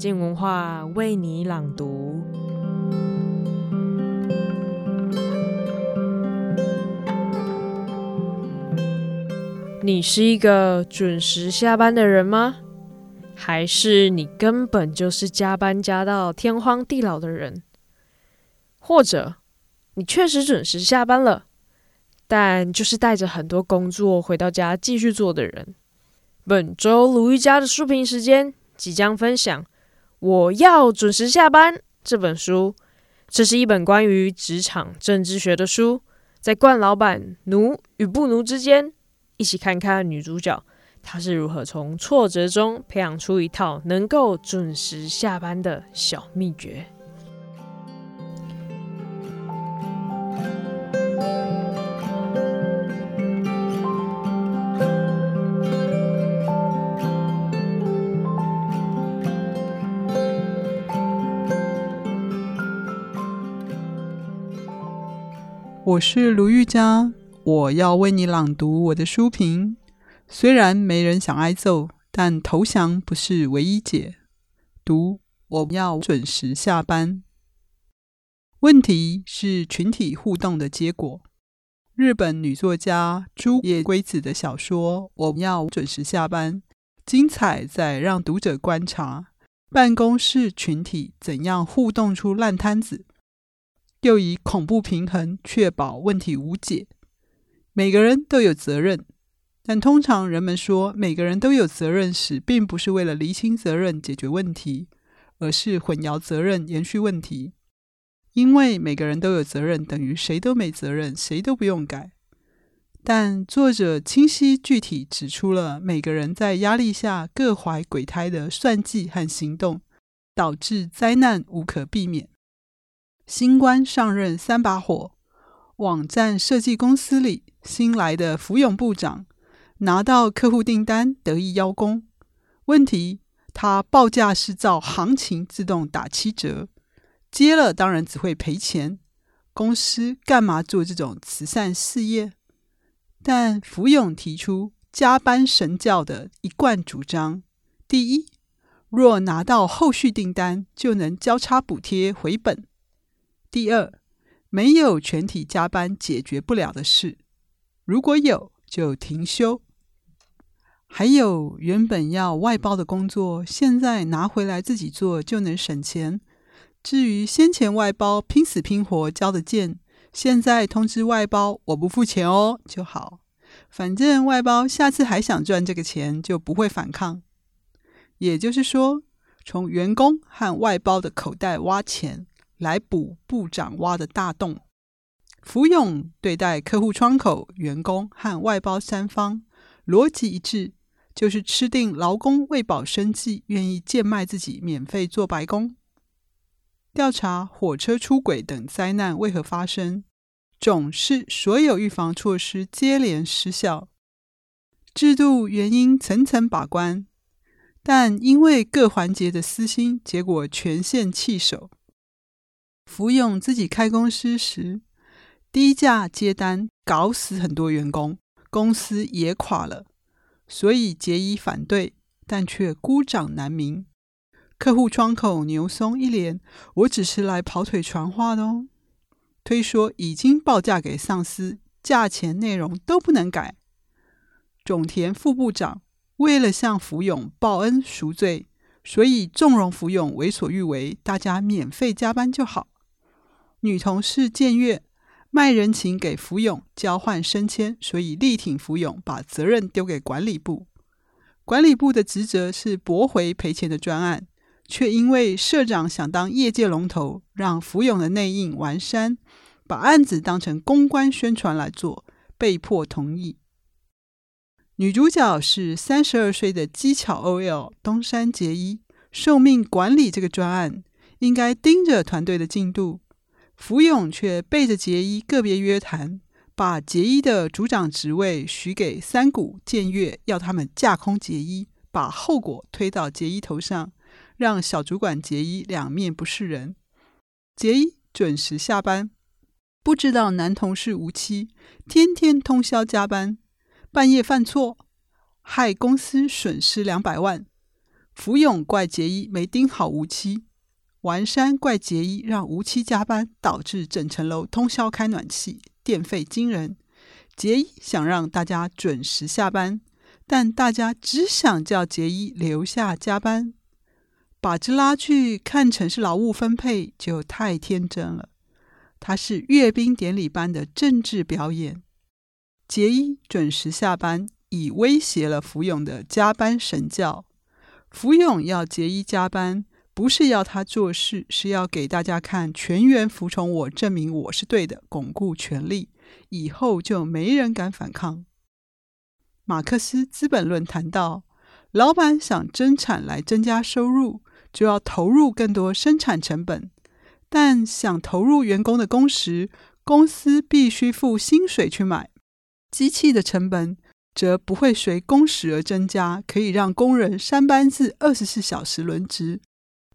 静文化为你朗读。你是一个准时下班的人吗？还是你根本就是加班加到天荒地老的人？或者你确实准时下班了，但就是带着很多工作回到家继续做的人？本周卢玉佳的书评时间即将分享《我要准时下班》这本书。这是一本关于职场政治学的书，在冠老板奴与不奴之间。一起看看女主角，她是如何从挫折中培养出一套能够准时下班的小秘诀。我是卢玉佳。我要为你朗读我的书评。虽然没人想挨揍，但投降不是唯一解。读，我要准时下班。问题是群体互动的结果。日本女作家朱野圭子的小说《我要准时下班》，精彩在让读者观察办公室群体怎样互动出烂摊子，又以恐怖平衡确保问题无解。每个人都有责任，但通常人们说每个人都有责任时，并不是为了厘清责任、解决问题，而是混淆责任、延续问题。因为每个人都有责任，等于谁都没责任，谁都不用改。但作者清晰具体指出了每个人在压力下各怀鬼胎的算计和行动，导致灾难无可避免。新官上任三把火，网站设计公司里。新来的福永部长拿到客户订单，得意邀功。问题，他报价是照行情自动打七折，接了当然只会赔钱。公司干嘛做这种慈善事业？但福永提出加班神教的一贯主张：第一，若拿到后续订单，就能交叉补贴回本；第二，没有全体加班解决不了的事。如果有，就停休。还有原本要外包的工作，现在拿回来自己做就能省钱。至于先前外包拼死拼活交的件，现在通知外包我不付钱哦就好。反正外包下次还想赚这个钱，就不会反抗。也就是说，从员工和外包的口袋挖钱，来补部长挖的大洞。福永对待客户窗口、员工和外包三方逻辑一致，就是吃定劳工为保生计，愿意贱卖自己，免费做白工。调查火车出轨等灾难为何发生，总是所有预防措施接连失效，制度原因层层把关，但因为各环节的私心，结果全线弃守。福永自己开公司时，低价接单，搞死很多员工，公司也垮了。所以结衣反对，但却孤掌难鸣。客户窗口牛松一脸：“我只是来跑腿传话的哦。”推说已经报价给上司，价钱内容都不能改。种田副部长为了向福永报恩赎罪，所以纵容福永为所欲为，大家免费加班就好。女同事僭越。卖人情给福永交换升迁，所以力挺福永，把责任丢给管理部。管理部的职责是驳回赔钱的专案，却因为社长想当业界龙头，让福永的内应丸山把案子当成公关宣传来做，被迫同意。女主角是三十二岁的机巧 OL 东山结衣，受命管理这个专案，应该盯着团队的进度。福永却背着结衣个别约谈，把结衣的组长职位许给三谷健月，要他们架空结衣，把后果推到结衣头上，让小主管结衣两面不是人。结衣准时下班，不知道男同事无期，天天通宵加班，半夜犯错，害公司损失两百万。福永怪结衣没盯好无期，丸山怪结衣让无期加班，导致整层楼通宵开暖气，电费惊人。结衣想让大家准时下班，但大家只想叫结衣留下加班，把这拉去看成是劳务分配，就太天真了。它是阅兵典礼般的政治表演。结衣准时下班，以威胁了福永的加班神教。福永要结衣加班，不是要他做事，是要给大家看全员服从我，证明我是对的，巩固权力，以后就没人敢反抗。马克思《资本论》谈到，老板想增产来增加收入，就要投入更多生产成本，但想投入员工的工时，公司必须付薪水去买。机器的成本则不会随工时而增加，可以让工人三班制二十四小时轮值。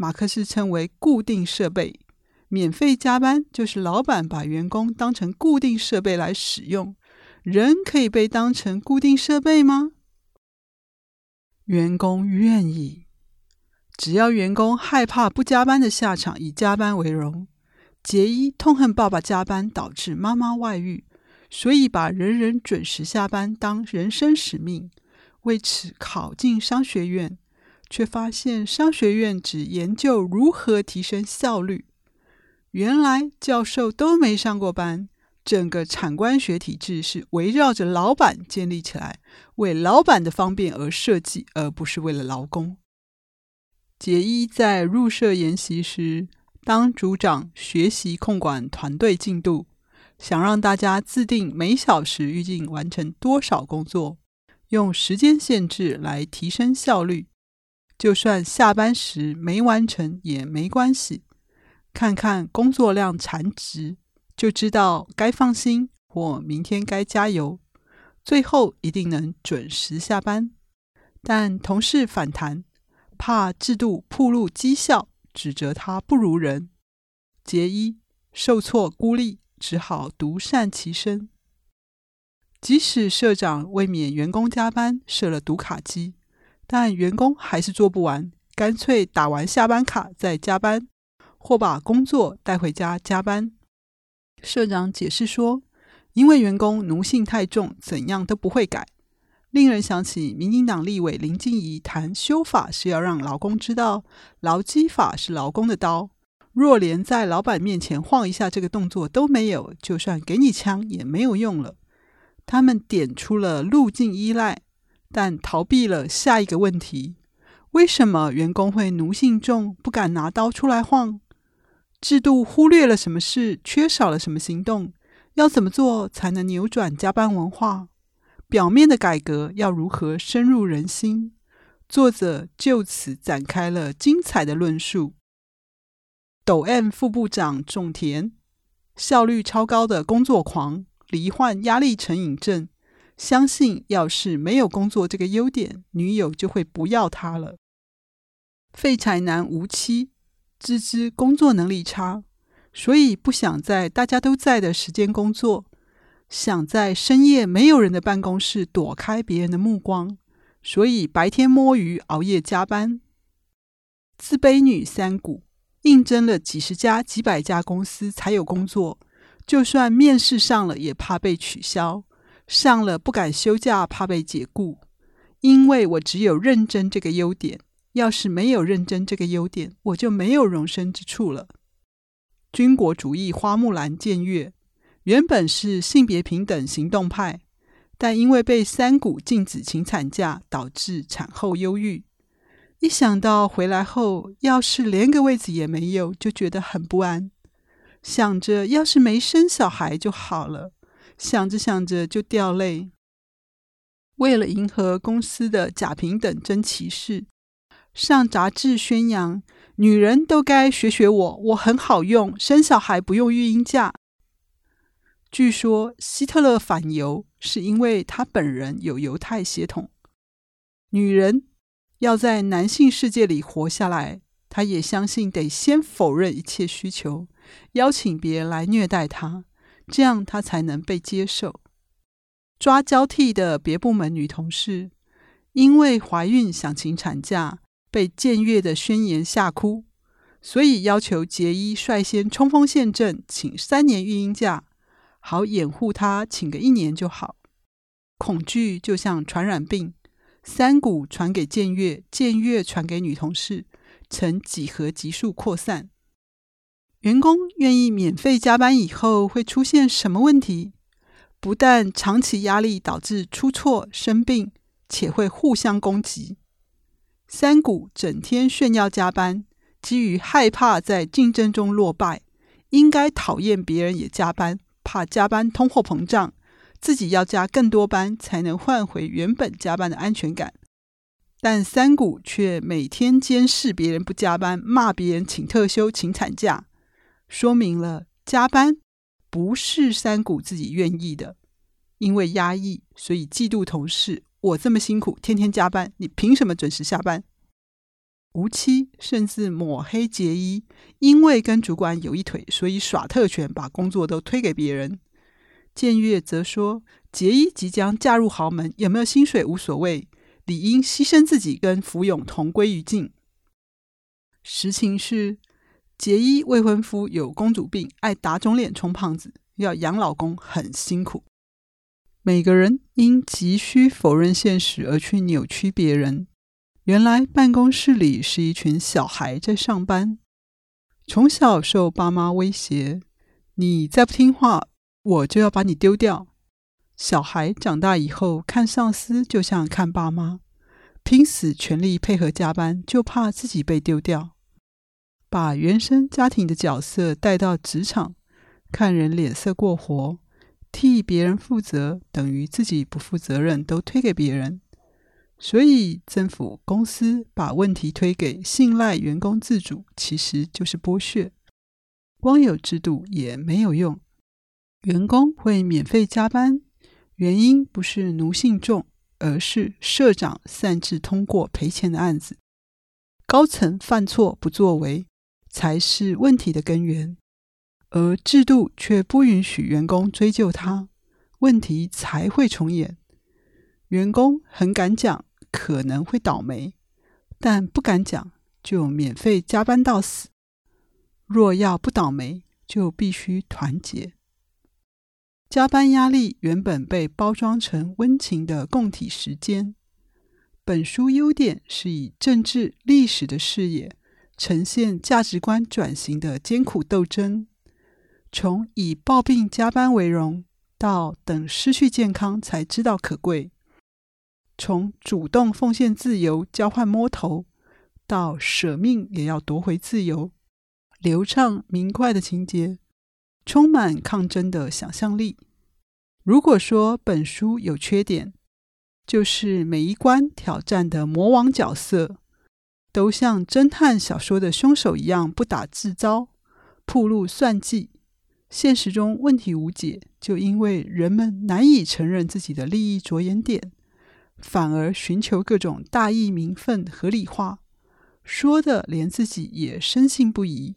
马克思称为固定设备，免费加班就是老板把员工当成固定设备来使用。人可以被当成固定设备吗？员工愿意，只要员工害怕不加班的下场，以加班为荣。杰伊痛恨爸爸加班导致妈妈外遇。所以，把人人准时下班当人生使命，为此考进商学院，却发现商学院只研究如何提升效率。原来教授都没上过班，整个产官学体制是围绕着老板建立起来，为老板的方便而设计，而不是为了劳工。杰伊在入社研习时，当组长学习控管团队进度。想让大家自定每小时预计完成多少工作，用时间限制来提升效率。就算下班时没完成也没关系，看看工作量残值，就知道该放心或明天该加油。最后一定能准时下班。但同事反弹，怕制度暴露绩效，指责他不如人。结一受挫孤立。只好独善其身。即使社长为免员工加班设了读卡机，但员工还是做不完，干脆打完下班卡再加班，或把工作带回家加班。社长解释说，因为员工奴性太重，怎样都不会改。令人想起民进党立委林静怡谈修法是要让劳工知道，劳基法是劳工的刀。若连在老板面前晃一下这个动作都没有，就算给你枪也没有用了。他们点出了路径依赖，但逃避了下一个问题：为什么员工会奴性重，不敢拿刀出来晃？制度忽略了什么事，缺少了什么行动？要怎么做才能扭转加班文化？表面的改革要如何深入人心？作者就此展开了精彩的论述。抖 M 副部长种田，效率超高的工作狂，罹患压力成瘾症。相信要是没有工作这个优点，女友就会不要他了。废柴男无期，自知工作能力差，所以不想在大家都在的时间工作，想在深夜没有人的办公室躲开别人的目光，所以白天摸鱼，熬夜加班。自卑女三谷。应征了几十家、几百家公司才有工作，就算面试上了，也怕被取消；上了不敢休假，怕被解雇。因为我只有认真这个优点，要是没有认真这个优点，我就没有容身之处了。军国主义花木兰见月，原本是性别平等行动派，但因为被三谷禁止请产假，导致产后忧郁。一想到回来后要是连个位子也没有，就觉得很不安。想着要是没生小孩就好了，想着想着就掉泪。为了迎合公司的假平等真歧视，上杂志宣扬女人都该学学我，我很好用，生小孩不用育婴假。据说希特勒反犹是因为他本人有犹太血统，女人。要在男性世界里活下来，他也相信得先否认一切需求，邀请别人来虐待他，这样他才能被接受。抓交替的别部门女同事，因为怀孕想请产假，被僭越的宣言吓哭，所以要求结衣率先冲锋陷阵，请三年育婴假，好掩护他请个一年就好。恐惧就像传染病，三股传给僭越，僭越传给女同事，呈几何级数扩散。员工愿意免费加班以后会出现什么问题？不但长期压力导致出错、生病，且会互相攻击。三股整天炫耀加班，基于害怕在竞争中落败，应该讨厌别人也加班，怕加班通货膨胀。自己要加更多班才能换回原本加班的安全感，但三股却每天监视别人不加班，骂别人请特休、请产假，说明了加班不是三谷自己愿意的，因为压抑，所以嫉妒同事。我这么辛苦，天天加班，你凭什么准时下班？无期，甚至抹黑结衣，因为跟主管有一腿，所以耍特权，把工作都推给别人。僭越则说：“结衣即将嫁入豪门，有没有薪水无所谓，理应牺牲自己，跟福永同归于尽。”实情是，结衣未婚夫有公主病，爱打肿脸充胖子，要养老公很辛苦。每个人因急需否认现实而去扭曲别人。原来办公室里是一群小孩在上班，从小受爸妈威胁：“你再不听话。”我就要把你丢掉。小孩长大以后，看上司就像看爸妈，拼死全力配合加班，就怕自己被丢掉。把原生家庭的角色带到职场，看人脸色过活，替别人负责，等于自己不负责任，都推给别人。所以，政府、公司把问题推给信赖员工自主，其实就是剥削。光有制度也没有用。员工会免费加班，原因不是奴性重，而是社长擅自通过赔钱的案子。高层犯错不作为，才是问题的根源，而制度却不允许员工追究他，问题才会重演。员工很敢讲，可能会倒霉，但不敢讲，就免费加班到死。若要不倒霉，就必须团结。加班压力原本被包装成温情的共体时间。本书优点是以政治历史的视野，呈现价值观转型的艰苦斗争。从以抱病加班为荣，到等失去健康才知道可贵；从主动奉献自由交换摸头，到舍命也要夺回自由。流畅明快的情节。充满抗争的想象力。如果说本书有缺点，就是每一关挑战的魔王角色，都像侦探小说的凶手一样不打自招，铺路算计。现实中问题无解，就因为人们难以承认自己的利益着眼点，反而寻求各种大义名分合理化，说的连自己也深信不疑。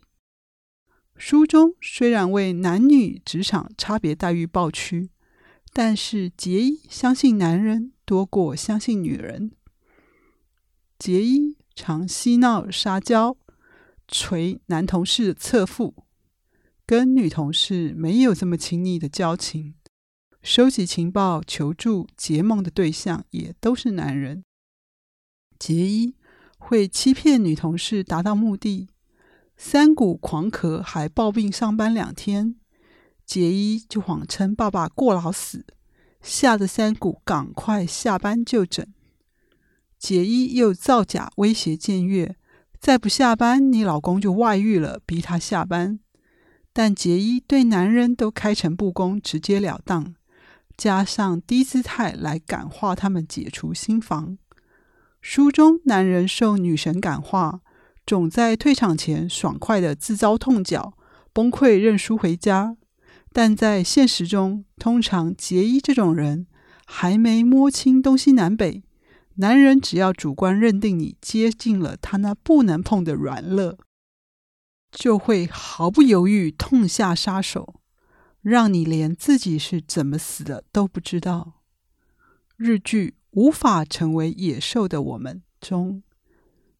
书中虽然为男女职场差别待遇抱屈，但是杰伊相信男人多过相信女人。杰伊常嬉闹撒娇，捶男同事的侧腹，跟女同事没有这么亲密的交情。收集情报、求助、结盟的对象也都是男人。结衣会欺骗女同事达到目的。三股狂咳，还抱病上班两天，结衣就谎称爸爸过劳死，吓得三股赶快下班就诊。结衣又造假威胁僭越，再不下班，你老公就外遇了，逼他下班。但结衣对男人都开诚布公，直截了当，加上低姿态来感化他们，解除心防。书中男人受女神感化。总在退场前爽快地自遭痛脚，崩溃认输回家。但在现实中，通常杰伊这种人还没摸清东西南北，男人只要主观认定你接近了他那不能碰的软肋，就会毫不犹豫痛下杀手，让你连自己是怎么死的都不知道。日剧《无法成为野兽的我们》中。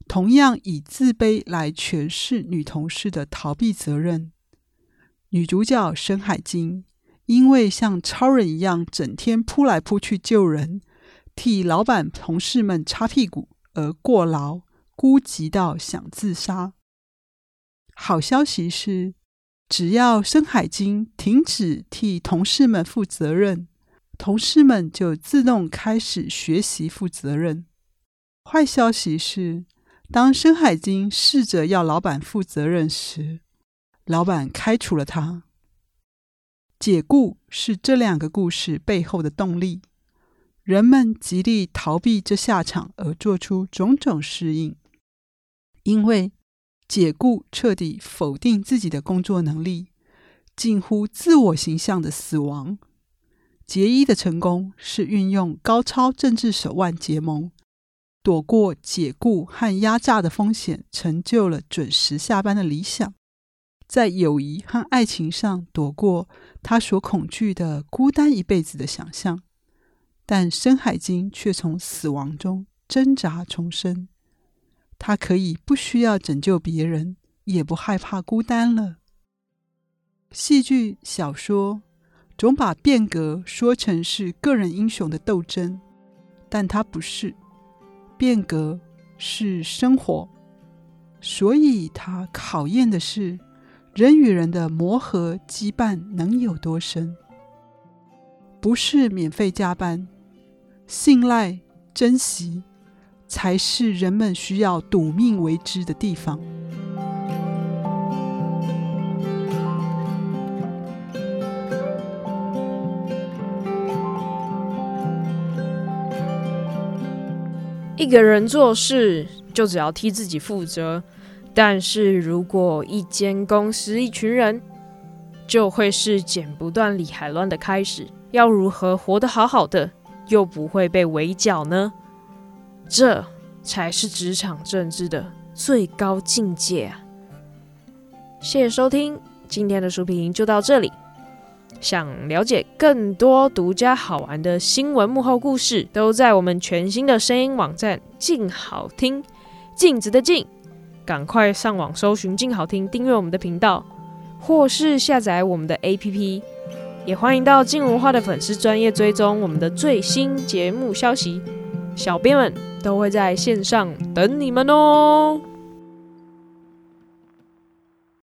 同样以自卑来诠释女同事的逃避责任。女主角深海晶因为像超人一样整天扑来扑去救人，替老板同事们擦屁股而过劳，孤寂到想自杀。好消息是，只要深海晶停止替同事们负责任，同事们就自动开始学习负责任。坏消息是，当深海晶试着要老板负责任时，老板开除了他。解雇是这两个故事背后的动力。人们极力逃避这下场，而做出种种适应，因为解雇彻底否定自己的工作能力，近乎自我形象的死亡。结衣的成功是运用高超政治手腕结盟，躲过解雇和压榨的风险，成就了准时下班的理想。在友谊和爱情上躲过他所恐惧的孤单一辈子的想象，但深海经却从死亡中挣扎重生。他可以不需要拯救别人，也不害怕孤单了。戏剧、小说总把变革说成是个人英雄的斗争，但它不是。变革是生活，所以它考验的是。人与人的磨合羁绊能有多深？不是免费加班，信赖、珍惜，才是人们需要赌命为之的地方。一个人做事，就只要替自己负责。但是如果一间公司一群人，就会是剪不断理还乱的开始。要如何活得好好的，又不会被围剿呢？这才是职场政治的最高境界啊！谢谢收听，今天的书评就到这里。想了解更多独家好玩的新闻幕后故事，都在我们全新的声音网站“静好听”，镜子的镜。赶快上网搜寻“静好听”，订阅我们的频道，或是下载我们的 APP。也欢迎到静文化的粉丝专业追踪我们的最新节目消息，小编们都会在线上等你们哦。